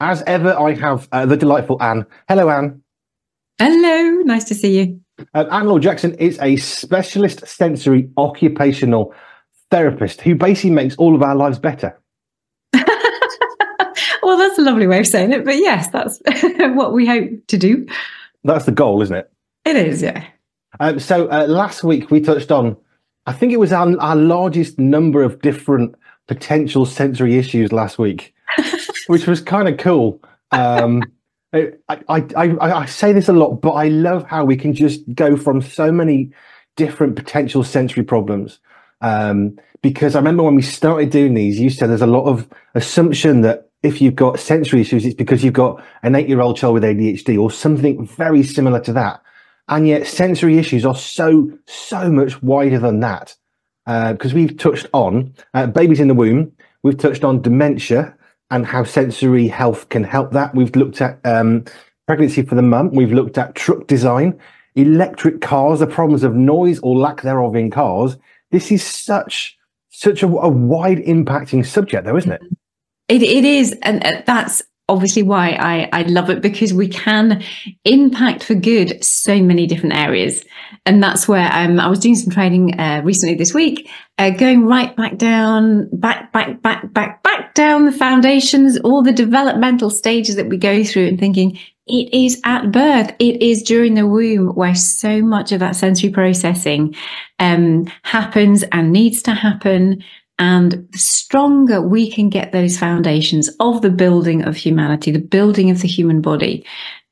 As ever, I have uh, the delightful Anne. Hello, Anne. Hello, nice to see you. Uh, Anne Laure Jackson is a specialist sensory occupational therapist who basically makes all of our lives better. well, that's a lovely way of saying it, but yes, that's what we hope to do. That's the goal, isn't it? It is, yeah. Um, so uh, last week we touched on, I think it was our, our largest number of different potential sensory issues last week, which was kind of cool. Um, I, I, I, I say this a lot, but I love how we can just go from so many different potential sensory problems. Um, because I remember when we started doing these, you said there's a lot of assumption that if you've got sensory issues, it's because you've got an eight year old child with ADHD or something very similar to that. And yet sensory issues are so, so much wider than that. Because uh, we've touched on uh, babies in the womb, we've touched on dementia and how sensory health can help that. We've looked at um, pregnancy for the mum, we've looked at truck design, electric cars, the problems of noise or lack thereof in cars. This is such such a, a wide impacting subject, though, isn't it? It, it is, and that's obviously why I, I love it because we can impact for good so many different areas. And that's where um, I was doing some training uh, recently this week, uh, going right back down, back, back, back, back, back down the foundations, all the developmental stages that we go through and thinking it is at birth. It is during the womb where so much of that sensory processing um, happens and needs to happen. And the stronger we can get those foundations of the building of humanity, the building of the human body,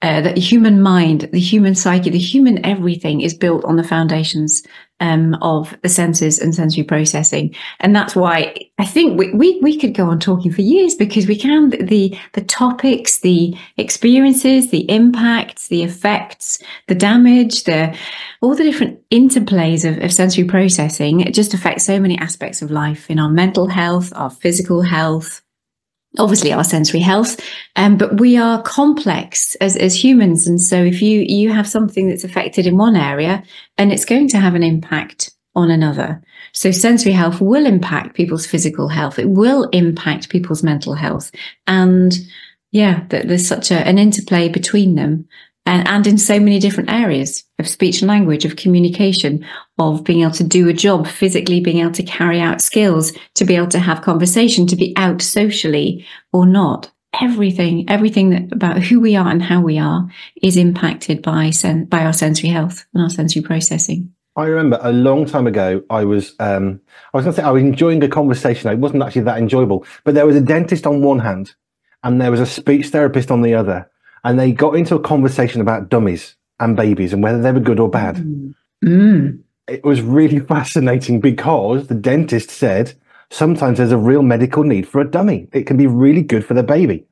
uh, the human mind, the human psyche, the human everything is built on the foundations um, of the senses and sensory processing, and that's why I think we, we we could go on talking for years because we can the the topics, the experiences, the impacts, the effects, the damage, the all the different interplays of, of sensory processing. It just affects so many aspects of life in our mental health, our physical health, obviously our sensory health um, but we are complex as, as humans. And so if you you have something that's affected in one area and it's going to have an impact on another. So sensory health will impact people's physical health. It will impact people's mental health. And yeah there's such a, an interplay between them and, and in so many different areas of speech and language, of communication, of being able to do a job, physically being able to carry out skills, to be able to have conversation, to be out socially or not. Everything, everything that, about who we are and how we are is impacted by sen- by our sensory health and our sensory processing. I remember a long time ago, I was, um, I was going to say, I was enjoying a conversation. It wasn't actually that enjoyable, but there was a dentist on one hand and there was a speech therapist on the other and they got into a conversation about dummies and babies and whether they were good or bad. Mm. It was really fascinating because the dentist said sometimes there's a real medical need for a dummy. It can be really good for the baby.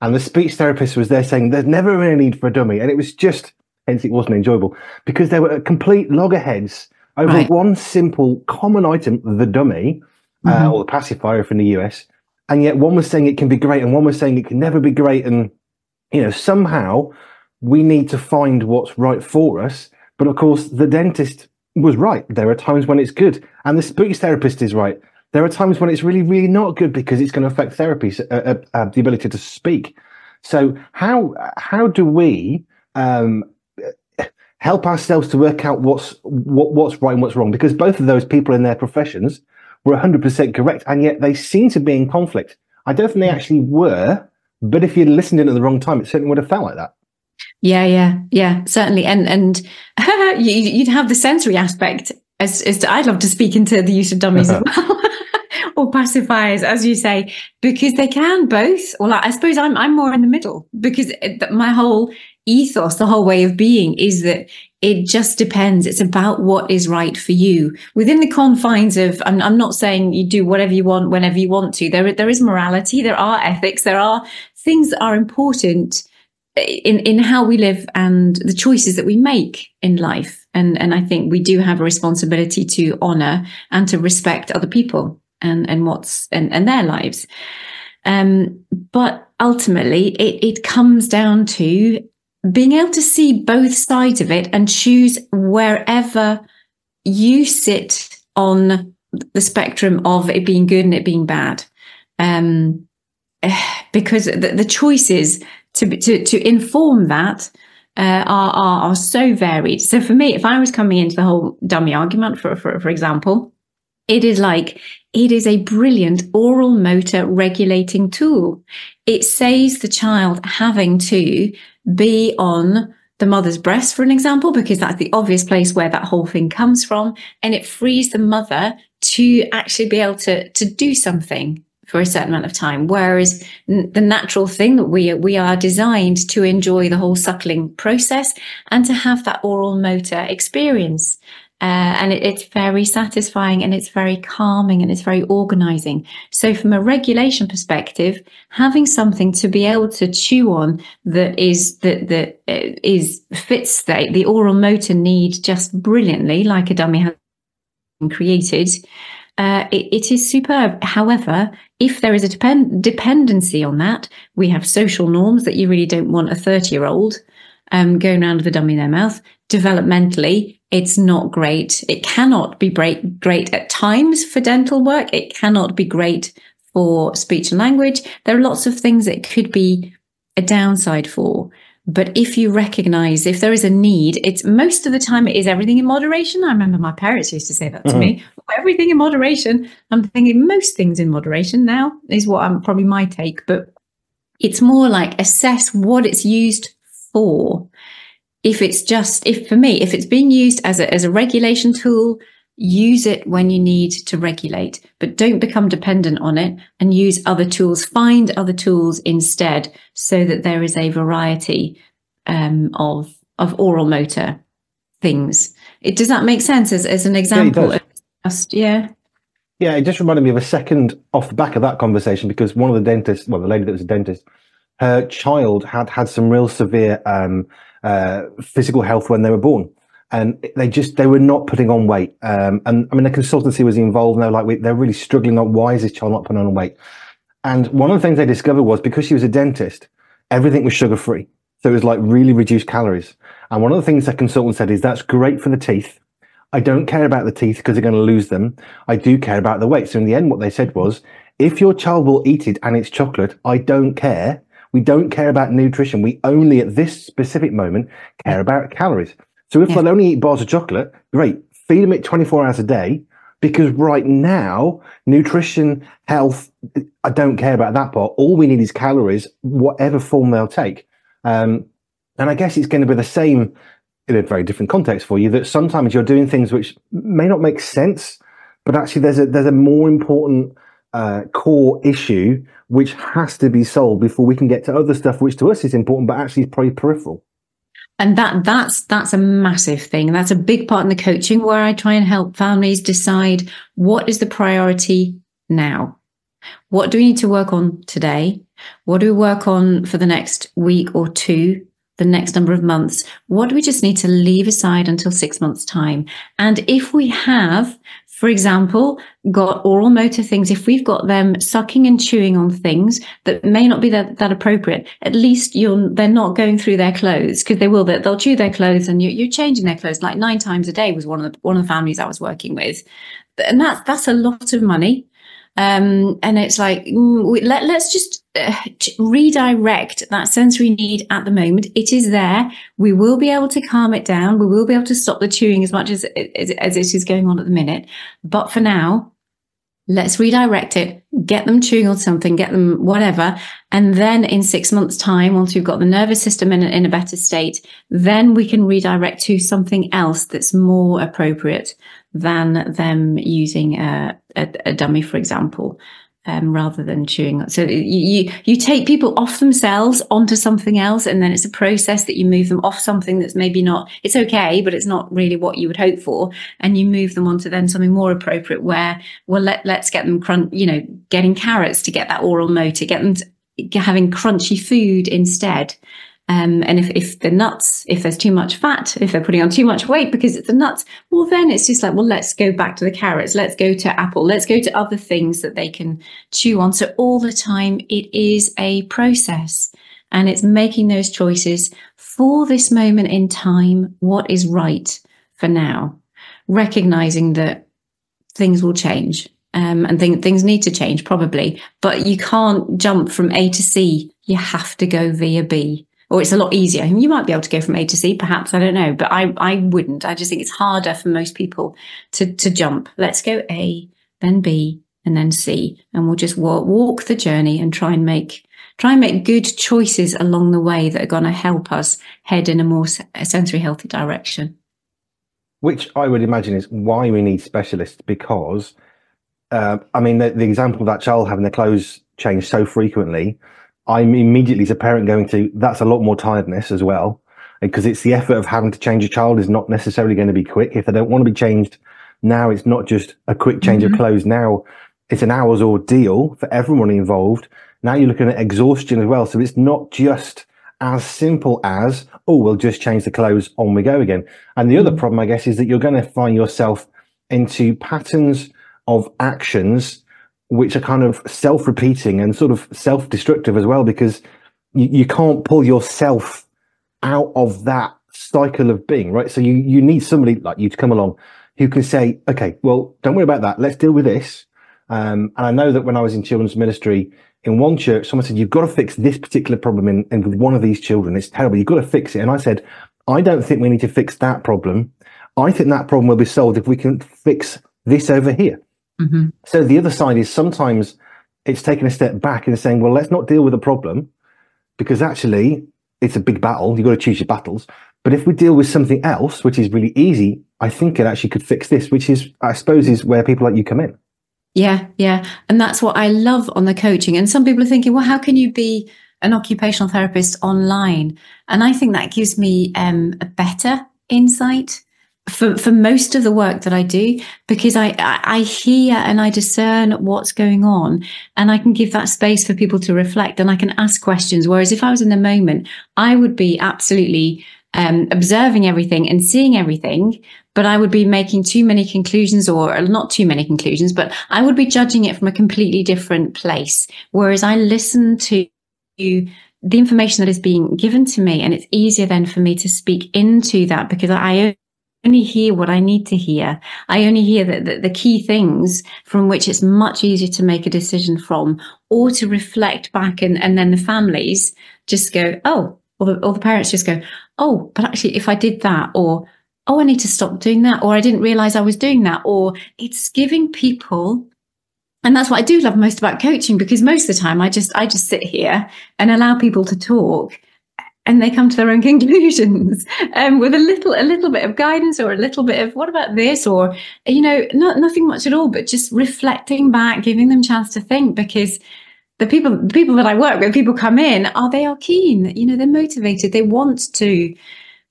And the speech therapist was there saying there's never a need for a dummy. And it was just, hence it wasn't enjoyable because they were complete loggerheads over right. one simple common item, the dummy, uh, mm-hmm. uh, or the pacifier from the US. And yet one was saying it can be great and one was saying it can never be great. And you know, somehow we need to find what's right for us. But of course, the dentist was right. There are times when it's good, and the speech therapist is right. There are times when it's really, really not good because it's going to affect therapy, uh, uh, uh, the ability to speak. So, how how do we um, help ourselves to work out what's what, what's right and what's wrong? Because both of those people in their professions were 100% correct, and yet they seem to be in conflict. I don't think they actually were, but if you'd listened in at the wrong time, it certainly would have felt like that. Yeah, yeah, yeah, certainly. And and you'd have the sensory aspect. As, as to, I'd love to speak into the use of dummies as well, or pacifiers, as you say, because they can both. Well, I suppose I'm I'm more in the middle because my whole ethos, the whole way of being, is that it just depends. It's about what is right for you within the confines of. I'm, I'm not saying you do whatever you want whenever you want to. There, there is morality. There are ethics. There are things that are important in in how we live and the choices that we make in life. And and I think we do have a responsibility to honor and to respect other people and and what's and, and their lives. Um, but ultimately, it, it comes down to being able to see both sides of it and choose wherever you sit on the spectrum of it being good and it being bad. Um, because the, the choices to, to, to inform that uh, are, are, are so varied. So for me, if I was coming into the whole dummy argument, for, for, for example, it is like, it is a brilliant oral motor regulating tool. It saves the child having to be on the mother's breast, for an example, because that's the obvious place where that whole thing comes from. And it frees the mother to actually be able to, to do something for a certain amount of time. Whereas n- the natural thing that we, we are designed to enjoy the whole suckling process and to have that oral motor experience. Uh, and it, it's very satisfying and it's very calming and it's very organizing. So from a regulation perspective, having something to be able to chew on that is that that uh, is fits the, the oral motor need just brilliantly, like a dummy has been created. Uh, it, it is superb. However, if there is a depend- dependency on that, we have social norms that you really don't want a 30 year old um, going around with a dummy in their mouth. Developmentally, it's not great. It cannot be great, great at times for dental work. It cannot be great for speech and language. There are lots of things it could be a downside for. But if you recognize if there is a need, it's most of the time it is everything in moderation. I remember my parents used to say that to mm-hmm. me. Everything in moderation. I'm thinking most things in moderation now is what I'm probably my take, but it's more like assess what it's used for if it's just if for me if it's being used as a as a regulation tool use it when you need to regulate but don't become dependent on it and use other tools. Find other tools instead so that there is a variety um, of of oral motor things. It does that make sense as, as an example yeah, just yeah? Yeah it just reminded me of a second off the back of that conversation because one of the dentists well the lady that was a dentist her child had had some real severe um, uh, physical health when they were born. And they just, they were not putting on weight. Um, and I mean, the consultancy was involved and they're like, they're really struggling on why is this child not putting on weight? And one of the things they discovered was because she was a dentist, everything was sugar free. So it was like really reduced calories. And one of the things that consultant said is that's great for the teeth. I don't care about the teeth because they're going to lose them. I do care about the weight. So in the end, what they said was, if your child will eat it and it's chocolate, I don't care we don't care about nutrition. We only at this specific moment care about calories. So if yeah. they'll only eat bars of chocolate, great. Feed them it 24 hours a day because right now, nutrition, health, I don't care about that part. All we need is calories, whatever form they'll take. Um, and I guess it's going to be the same in a very different context for you that sometimes you're doing things which may not make sense, but actually there's a, there's a more important uh, core issue which has to be solved before we can get to other stuff which to us is important but actually is probably peripheral. And that that's that's a massive thing. That's a big part in the coaching where i try and help families decide what is the priority now? What do we need to work on today? What do we work on for the next week or two the next number of months? What do we just need to leave aside until six months time? And if we have for example, got oral motor things, if we've got them sucking and chewing on things that may not be that, that appropriate, at least you're, they're not going through their clothes because they will, they'll chew their clothes and you, are changing their clothes like nine times a day was one of the, one of the families I was working with. And that's, that's a lot of money. Um, and it's like, mm, let, let's just uh, redirect that sensory need at the moment. It is there. We will be able to calm it down. We will be able to stop the chewing as much as, as, as it is going on at the minute. But for now, let's redirect it, get them chewing on something, get them whatever. And then in six months time, once we've got the nervous system in a, in a better state, then we can redirect to something else that's more appropriate than them using a, a, a dummy, for example. Um, rather than chewing. So you, you, you take people off themselves onto something else, and then it's a process that you move them off something that's maybe not. It's okay, but it's not really what you would hope for, and you move them onto then something more appropriate. Where well, let let's get them crunch. You know, getting carrots to get that oral motor, get them to, having crunchy food instead. Um, and if, if the nuts, if there's too much fat, if they're putting on too much weight because it's the nuts, well, then it's just like, well, let's go back to the carrots. Let's go to apple. Let's go to other things that they can chew on. So all the time it is a process and it's making those choices for this moment in time. What is right for now? Recognizing that things will change Um, and th- things need to change probably, but you can't jump from A to C. You have to go via B or it's a lot easier. You might be able to go from A to C, perhaps, I don't know, but I, I wouldn't. I just think it's harder for most people to, to jump. Let's go A, then B, and then C, and we'll just walk, walk the journey and try and make, try and make good choices along the way that are going to help us head in a more sensory healthy direction. Which I would imagine is why we need specialists because, uh, I mean, the, the example of that child having their clothes changed so frequently, I'm immediately as a parent going to, that's a lot more tiredness as well. Because it's the effort of having to change a child is not necessarily going to be quick. If they don't want to be changed now, it's not just a quick change mm-hmm. of clothes. Now it's an hour's ordeal for everyone involved. Now you're looking at exhaustion as well. So it's not just as simple as, oh, we'll just change the clothes, on we go again. And the other mm-hmm. problem, I guess, is that you're going to find yourself into patterns of actions which are kind of self-repeating and sort of self-destructive as well, because you, you can't pull yourself out of that cycle of being, right? So you, you need somebody like you to come along who can say, okay, well, don't worry about that. Let's deal with this. Um, and I know that when I was in children's ministry in one church, someone said, you've got to fix this particular problem in, in with one of these children. It's terrible. You've got to fix it. And I said, I don't think we need to fix that problem. I think that problem will be solved if we can fix this over here. Mm-hmm. So the other side is sometimes it's taking a step back and saying, well, let's not deal with the problem because actually it's a big battle. You've got to choose your battles. But if we deal with something else, which is really easy, I think it actually could fix this, which is, I suppose, is where people like you come in. Yeah, yeah. And that's what I love on the coaching. And some people are thinking, well, how can you be an occupational therapist online? And I think that gives me um, a better insight for, for most of the work that I do because I, I hear and I discern what's going on and I can give that space for people to reflect and I can ask questions. Whereas if I was in the moment, I would be absolutely um, observing everything and seeing everything, but I would be making too many conclusions or not too many conclusions, but I would be judging it from a completely different place. Whereas I listen to the information that is being given to me and it's easier then for me to speak into that because I only hear what I need to hear. I only hear the, the, the, key things from which it's much easier to make a decision from or to reflect back. And, and then the families just go, oh, or the, or the parents just go, oh, but actually, if I did that, or oh, I need to stop doing that, or I didn't realize I was doing that, or it's giving people. And that's what I do love most about coaching because most of the time I just I just sit here and allow people to talk and they come to their own conclusions um, with a little a little bit of guidance or a little bit of what about this? Or you know not nothing much at all but just reflecting back giving them chance to think because the people the people that i work with people come in are they are keen you know they're motivated they want to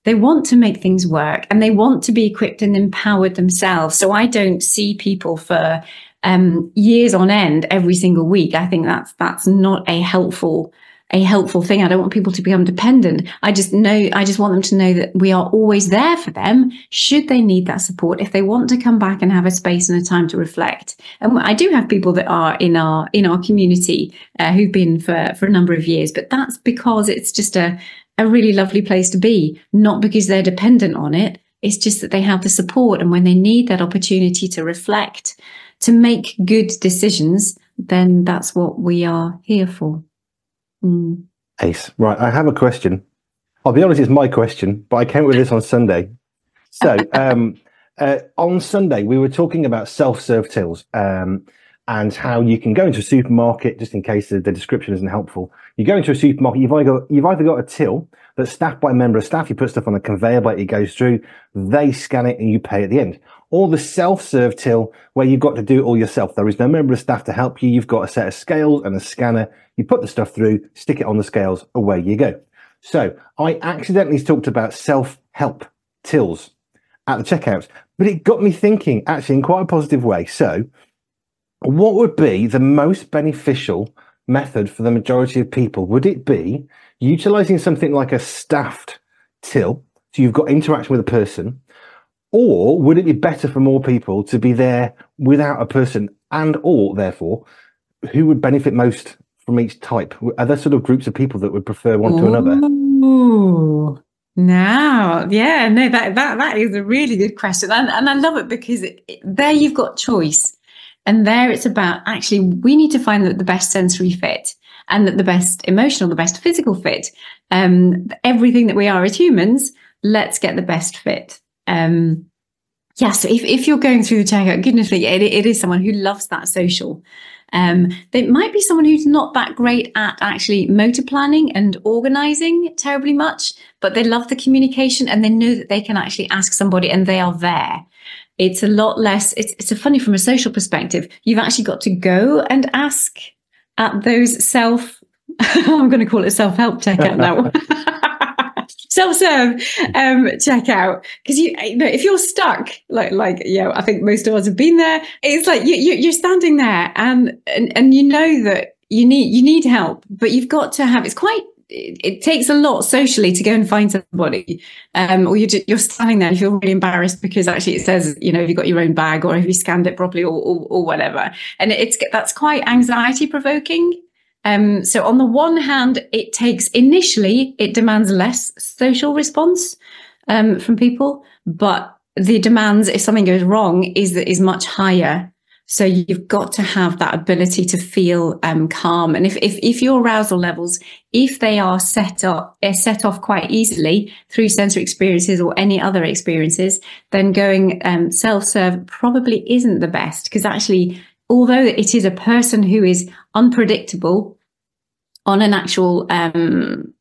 they want to make things work and they want to be equipped and empowered themselves. So i don't see people for um, years on end every single week. I think that's that's not a helpful a helpful thing. I don't want people to become dependent. I just know, I just want them to know that we are always there for them should they need that support. If they want to come back and have a space and a time to reflect. And I do have people that are in our, in our community uh, who've been for, for a number of years, but that's because it's just a, a really lovely place to be, not because they're dependent on it. It's just that they have the support. And when they need that opportunity to reflect, to make good decisions, then that's what we are here for. Mm. Ace. Right. I have a question. I'll be honest, it's my question, but I came with this on Sunday. So, um, uh, on Sunday, we were talking about self serve tills um, and how you can go into a supermarket, just in case the, the, description isn't helpful. You go into a supermarket, you've either, got, you've either got a till that's staffed by a member of staff, you put stuff on a conveyor belt, it goes through, they scan it, and you pay at the end or the self-serve till where you've got to do it all yourself. There is no member of staff to help you. You've got a set of scales and a scanner. You put the stuff through, stick it on the scales, away you go. So I accidentally talked about self-help tills at the checkouts, but it got me thinking actually in quite a positive way. So what would be the most beneficial method for the majority of people? Would it be utilizing something like a staffed till? So you've got interaction with a person or would it be better for more people to be there without a person and or therefore who would benefit most from each type? Are there sort of groups of people that would prefer one to another? Now, yeah, no, that that that is a really good question, and and I love it because it, there you've got choice. And there it's about actually, we need to find that the best sensory fit and that the best emotional, the best physical fit. Um, everything that we are as humans, let's get the best fit. Um, yeah, so if, if you're going through the checkout, goodness me, it, it is someone who loves that social. Um, there might be someone who's not that great at actually motor planning and organizing terribly much, but they love the communication and they know that they can actually ask somebody and they are there. It's a lot less, it's, it's a funny from a social perspective. You've actually got to go and ask at those self, I'm going to call it self help checkout now. self-serve um, checkout because you, you know if you're stuck like like you know I think most of us have been there it's like you, you are standing there and, and and you know that you need you need help but you've got to have it's quite it, takes a lot socially to go and find somebody um, or you're, you're standing there and you feel really embarrassed because actually it says you know have you got your own bag or have you scanned it properly or, or, or whatever and it's that's quite anxiety provoking um, so on the one hand, it takes initially it demands less social response um, from people, but the demands if something goes wrong is is much higher. So you've got to have that ability to feel um, calm, and if, if if your arousal levels, if they are set up set off quite easily through sensory experiences or any other experiences, then going um, self serve probably isn't the best. Because actually although it is a person who is unpredictable on an actual um,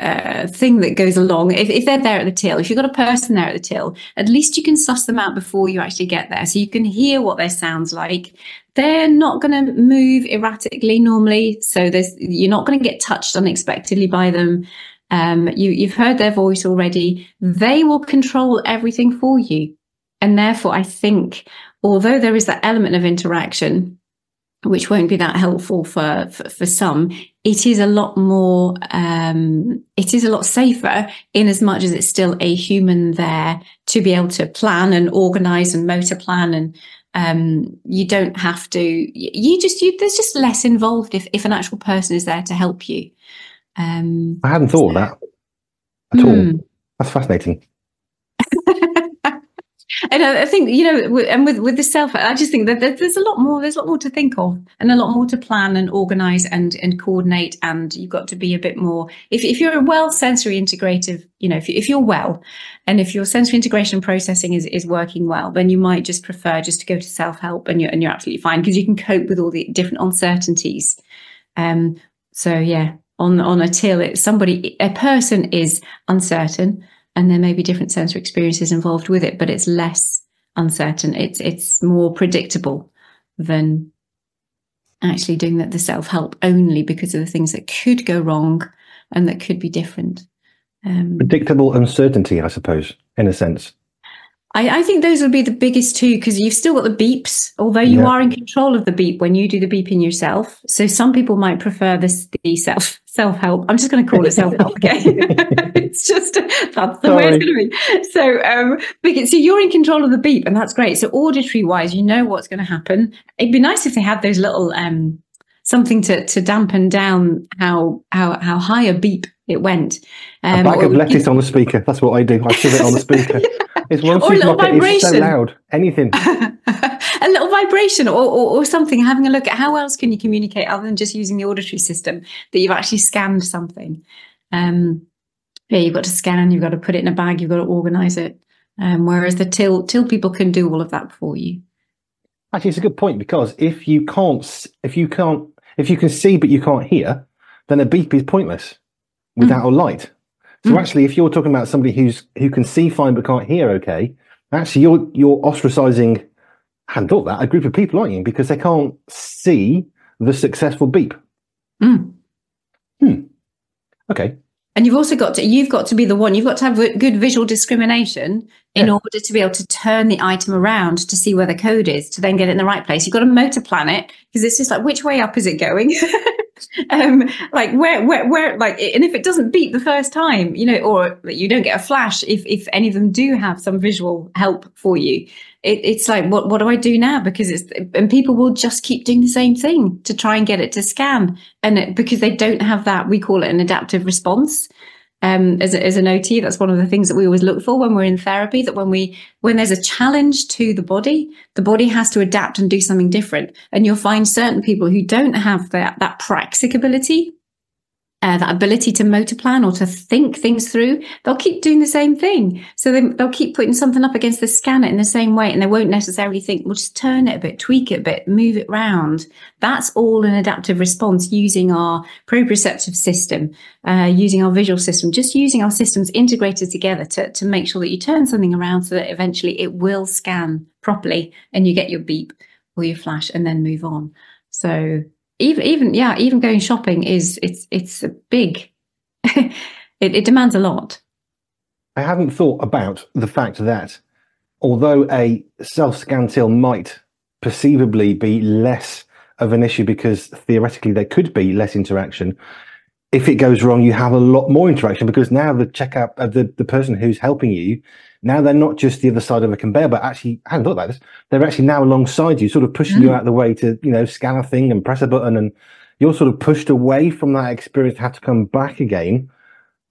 uh, thing that goes along, if, if they're there at the till, if you've got a person there at the till, at least you can suss them out before you actually get there. So you can hear what their sounds like. They're not going to move erratically normally. So there's, you're not going to get touched unexpectedly by them. Um, you, you've heard their voice already. They will control everything for you. And therefore, I think, although there is that element of interaction, which won't be that helpful for, for, for some, it is a lot more, um, it is a lot safer in as much as it's still a human there to be able to plan and organize and motor plan. And, um, you don't have to, you just, you, there's just less involved if, if an actual person is there to help you. Um, I hadn't thought so, of that at mm. all. Hmm. That's fascinating and I think you know, and with with the self, I just think that there's a lot more. There's a lot more to think of, and a lot more to plan and organize and and coordinate. And you've got to be a bit more. If if you're a well sensory integrative, you know, if if you're well, and if your sensory integration processing is is working well, then you might just prefer just to go to self help, and you're and you're absolutely fine because you can cope with all the different uncertainties. Um. So yeah, on on a till, it's somebody a person is uncertain and there may be different sensory experiences involved with it, but it's less uncertain. It's it's more predictable than actually doing that the self help only because of the things that could go wrong and that could be different. Um, predictable uncertainty, I suppose, in a sense. I, I, think those would be the biggest two because you've still got the beeps, although you yeah. are in control of the beep when you do the beeping yourself. So some people might prefer this the self self help. I'm just going to call it self help. Okay, it's just that's the Sorry. way it's going to be. So um, so you're in control of the beep, and that's great. So auditory wise, you know what's going to happen. It'd be nice if they had those little um, something to to dampen down how how how high a beep it went. Um, a bag of lettuce on the speaker. That's what I do. I shove it on the speaker. It's one or a little vibration. so loud. Anything. a little vibration or, or, or, something. Having a look at how else can you communicate other than just using the auditory system that you've actually scanned something. Um, yeah, you've got to scan. You've got to put it in a bag. You've got to organize it. Um, whereas the till till people can do all of that for you. Actually, it's a good point because if you can't, if you can't, if you can see but you can't hear, then a beep is pointless without mm. a light. So mm. actually, if you're talking about somebody who's who can see fine but can't hear okay, actually you're you're ostracizing. Hadn't thought that a group of people, aren't you? Because they can't see the successful beep. Mm. Hmm. Okay. And you've also got to you've got to be the one. You've got to have good visual discrimination in yeah. order to be able to turn the item around to see where the code is to then get it in the right place. You've got to motor plan it because it's just like which way up is it going? um, like where, where, where, like, and if it doesn't beep the first time, you know, or you don't get a flash, if if any of them do have some visual help for you, it, it's like, what what do I do now? Because it's and people will just keep doing the same thing to try and get it to scan, and it, because they don't have that, we call it an adaptive response. Um, as, a, as an OT, that's one of the things that we always look for when we're in therapy. That when we when there's a challenge to the body, the body has to adapt and do something different. And you'll find certain people who don't have that that praxic ability uh, that ability to motor plan or to think things through, they'll keep doing the same thing. So they, will keep putting something up against the scanner in the same way, and they won't necessarily think, "We'll just turn it a bit, tweak it a bit, move it round." That's all an adaptive response using our proprioceptive system, uh, using our visual system, just using our systems integrated together to to make sure that you turn something around so that eventually it will scan properly, and you get your beep or your flash, and then move on. So even even yeah even going shopping is it's it's a big it, it demands a lot. I haven't thought about the fact that although a self-scan till might perceivably be less of an issue because theoretically there could be less interaction if it goes wrong you have a lot more interaction because now the checkout of uh, the, the person who's helping you now they're not just the other side of a conveyor, but actually, I hadn't thought about this. They're actually now alongside you, sort of pushing mm. you out of the way to, you know, scan a thing and press a button. And you're sort of pushed away from that experience to have to come back again.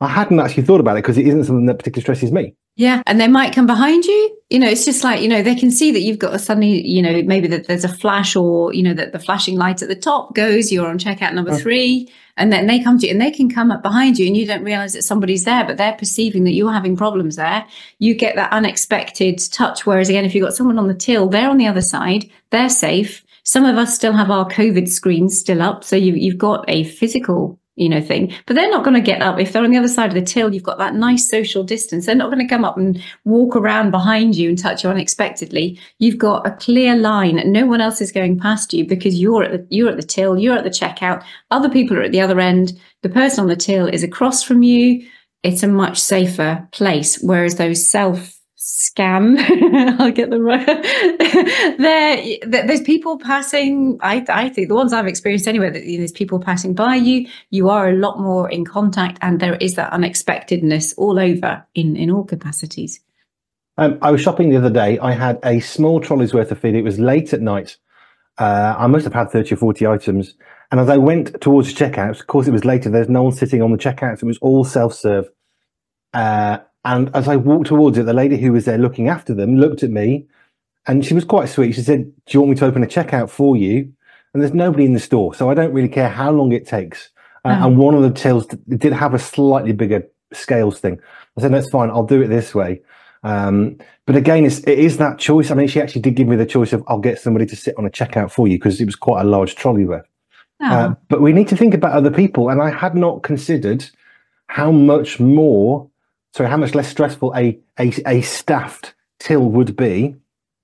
I hadn't actually thought about it because it isn't something that particularly stresses me. Yeah. And they might come behind you. You know, it's just like, you know, they can see that you've got a suddenly, you know, maybe that there's a flash or, you know, that the flashing light at the top goes, you're on checkout number oh. three. And then they come to you and they can come up behind you and you don't realize that somebody's there, but they're perceiving that you're having problems there. You get that unexpected touch. Whereas again, if you've got someone on the till, they're on the other side, they're safe. Some of us still have our COVID screens still up. So you, you've got a physical you know, thing. But they're not going to get up if they're on the other side of the till. You've got that nice social distance. They're not going to come up and walk around behind you and touch you unexpectedly. You've got a clear line. No one else is going past you because you're at the, you're at the till, you're at the checkout. Other people are at the other end. The person on the till is across from you. It's a much safer place. Whereas those self scam. I'll get them right. there, there's people passing. I, I think the ones I've experienced anyway. That there's people passing by you. You are a lot more in contact, and there is that unexpectedness all over in in all capacities. Um, I was shopping the other day. I had a small trolley's worth of food. It was late at night. Uh, I must have had 30 or 40 items. And as I went towards the checkouts, of course, it was later. There's no one sitting on the checkouts. It was all self serve. Uh, and as I walked towards it, the lady who was there looking after them looked at me and she was quite sweet. She said, Do you want me to open a checkout for you? And there's nobody in the store. So I don't really care how long it takes. Uh, oh. And one of the tills did have a slightly bigger scales thing. I said, That's fine. I'll do it this way. Um, but again, it's, it is that choice. I mean, she actually did give me the choice of I'll get somebody to sit on a checkout for you because it was quite a large trolley worth. Oh. Uh, but we need to think about other people. And I had not considered how much more sorry, how much less stressful a a, a staffed till would be,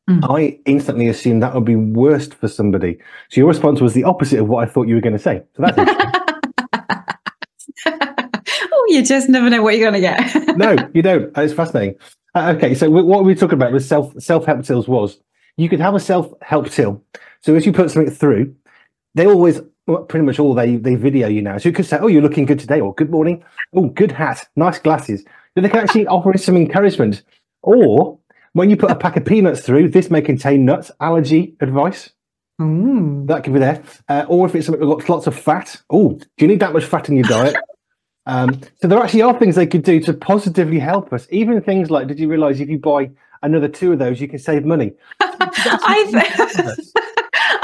mm. I instantly assumed that would be worst for somebody. So your response was the opposite of what I thought you were going to say. So that's oh, you just never know what you're going to get. no, you don't. It's fascinating. Uh, okay, so what we were talking about with self self help tills was you could have a self help till. So as you put something through, they always well, pretty much all they they video you now. So you could say, "Oh, you're looking good today," or "Good morning." Oh, good hat, nice glasses they can actually offer us some encouragement. Or when you put a pack of peanuts through, this may contain nuts, allergy advice. Mm. That could be there. Uh, or if it's something that's got lots of fat, oh, do you need that much fat in your diet? um, so there actually are things they could do to positively help us. Even things like, did you realize if you buy another two of those, you can save money? I,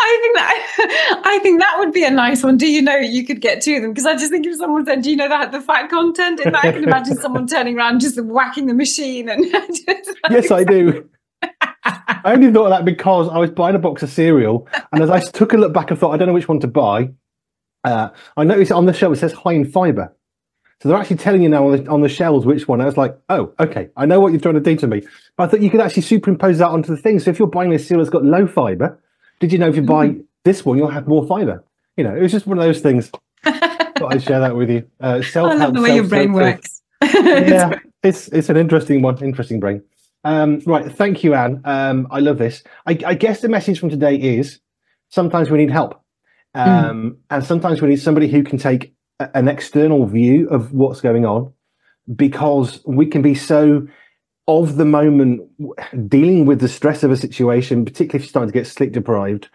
I think that I think that would be a nice one. Do you know you could get two of them? Because I just think if someone said, "Do you know that the fat content in that?" I can imagine someone turning around just whacking the machine and. yes, I do. I only thought of that because I was buying a box of cereal, and as I took a look back and thought, I don't know which one to buy. Uh, I noticed on the shelf it says high in fiber. So they're actually telling you now on the, on the shelves which one. I was like, oh, okay, I know what you're trying to do to me. But I thought you could actually superimpose that onto the thing. So if you're buying a cereal that's got low fiber, did you know if you buy mm-hmm. this one, you'll have more fiber? You know, it was just one of those things. Thought I'd share that with you. Uh, self I love the way your brain works. yeah, it's it's an interesting one. Interesting brain. Um, right, thank you, Anne. Um, I love this. I, I, guess the message from today is sometimes we need help, um, mm. and sometimes we need somebody who can take a, an external view of what's going on, because we can be so of the moment, dealing with the stress of a situation, particularly if you're starting to get sleep deprived,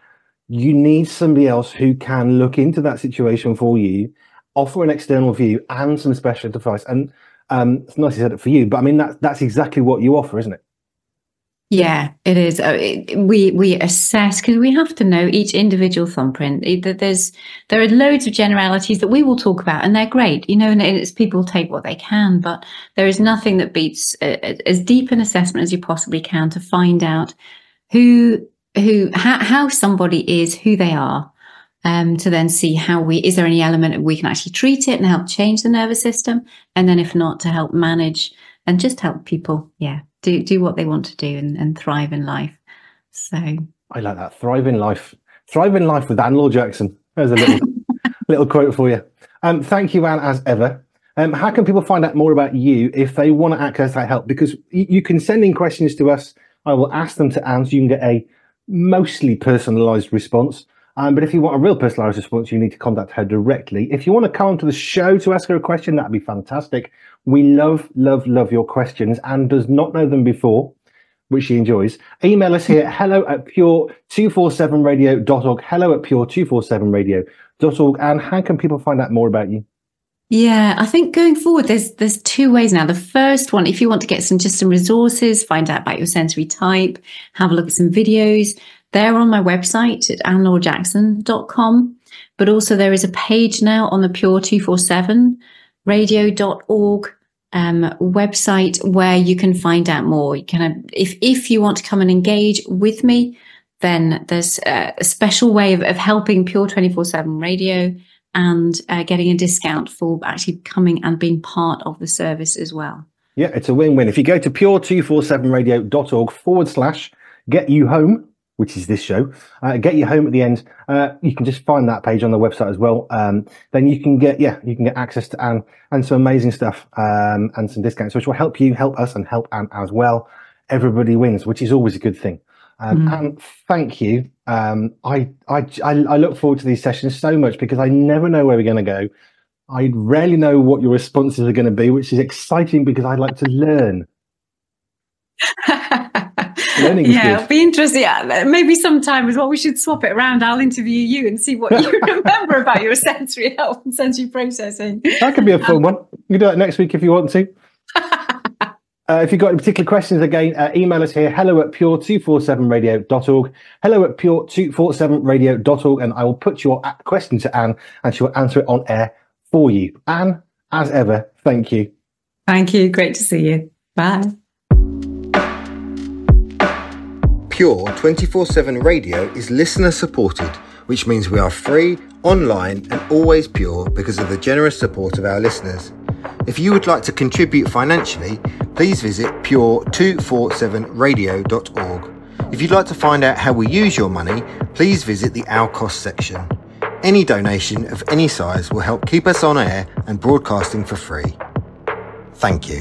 you need somebody else who can look into that situation for you, offer an external view and some special advice. And Um, it's nice to set it for you, but I mean that's that's exactly what you offer, isn't it? Yeah, it is. Uh, we we assess because we have to know each individual thumbprint. That There's there are loads of generalities that we will talk about, and they're great, you know. And it's people take what they can, but there is nothing that beats as deep an assessment as you possibly can to find out who who how, how somebody is, who they are, um, to then see how we is there any element we can actually treat it and help change the nervous system, and then if not, to help manage and just help people, yeah, do do what they want to do and, and thrive in life. So I like that. Thrive in life. Thrive in life with Anne Laure Jackson. There's a little little quote for you. Um, thank you, Anne, as ever. Um, how can people find out more about you if they want to access that help? Because y- you can send in questions to us. I will ask them to answer. You can get a mostly personalized response. Um, but if you want a real personalized response, you need to contact her directly. If you want to come onto the show to ask her a question, that'd be fantastic. We love, love, love your questions and does not know them before, which she enjoys. Email us here, hello at pure247radio.org, hello at pure247radio.org. And how can people find out more about you? Yeah, I think going forward, there's there's two ways now. The first one, if you want to get some just some resources, find out about your sensory type, have a look at some videos, they're on my website at annelaurejackson.com. But also there is a page now on the Pure 247 radio.org um, website where you can find out more. You can, if, if you want to come and engage with me, then there's a, a special way of, of, helping Pure 24 7 radio and uh, getting a discount for actually coming and being part of the service as well. Yeah, it's a win win. If you go to pure247radio.org forward slash get you home, which is this show, uh, get you home at the end. Uh, you can just find that page on the website as well. Um, then you can get, yeah, you can get access to Anne and some amazing stuff um, and some discounts, which will help you, help us, and help Anne as well. Everybody wins, which is always a good thing. Um, mm. And thank you. Um, I, I, I look forward to these sessions so much because I never know where we're going to go. I rarely know what your responses are going to be, which is exciting because I like to learn. Learning yeah, it'll be interesting. Yeah, maybe sometime as well. We should swap it around. I'll interview you and see what you remember about your sensory health and sensory processing. That could be a fun um, one. You can do that next week if you want to. Uh, if you've got any particular questions, again, uh, email us here, hello at pure247radio.org, hello at pure247radio.org, and I will put your question to Anne and she will answer it on air for you. Anne, as ever, thank you. Thank you. Great to see you. Bye. Pure 24 7 radio is listener supported, which means we are free, online, and always pure because of the generous support of our listeners. If you would like to contribute financially, please visit pure247radio.org. If you'd like to find out how we use your money, please visit the Our Cost section. Any donation of any size will help keep us on air and broadcasting for free. Thank you.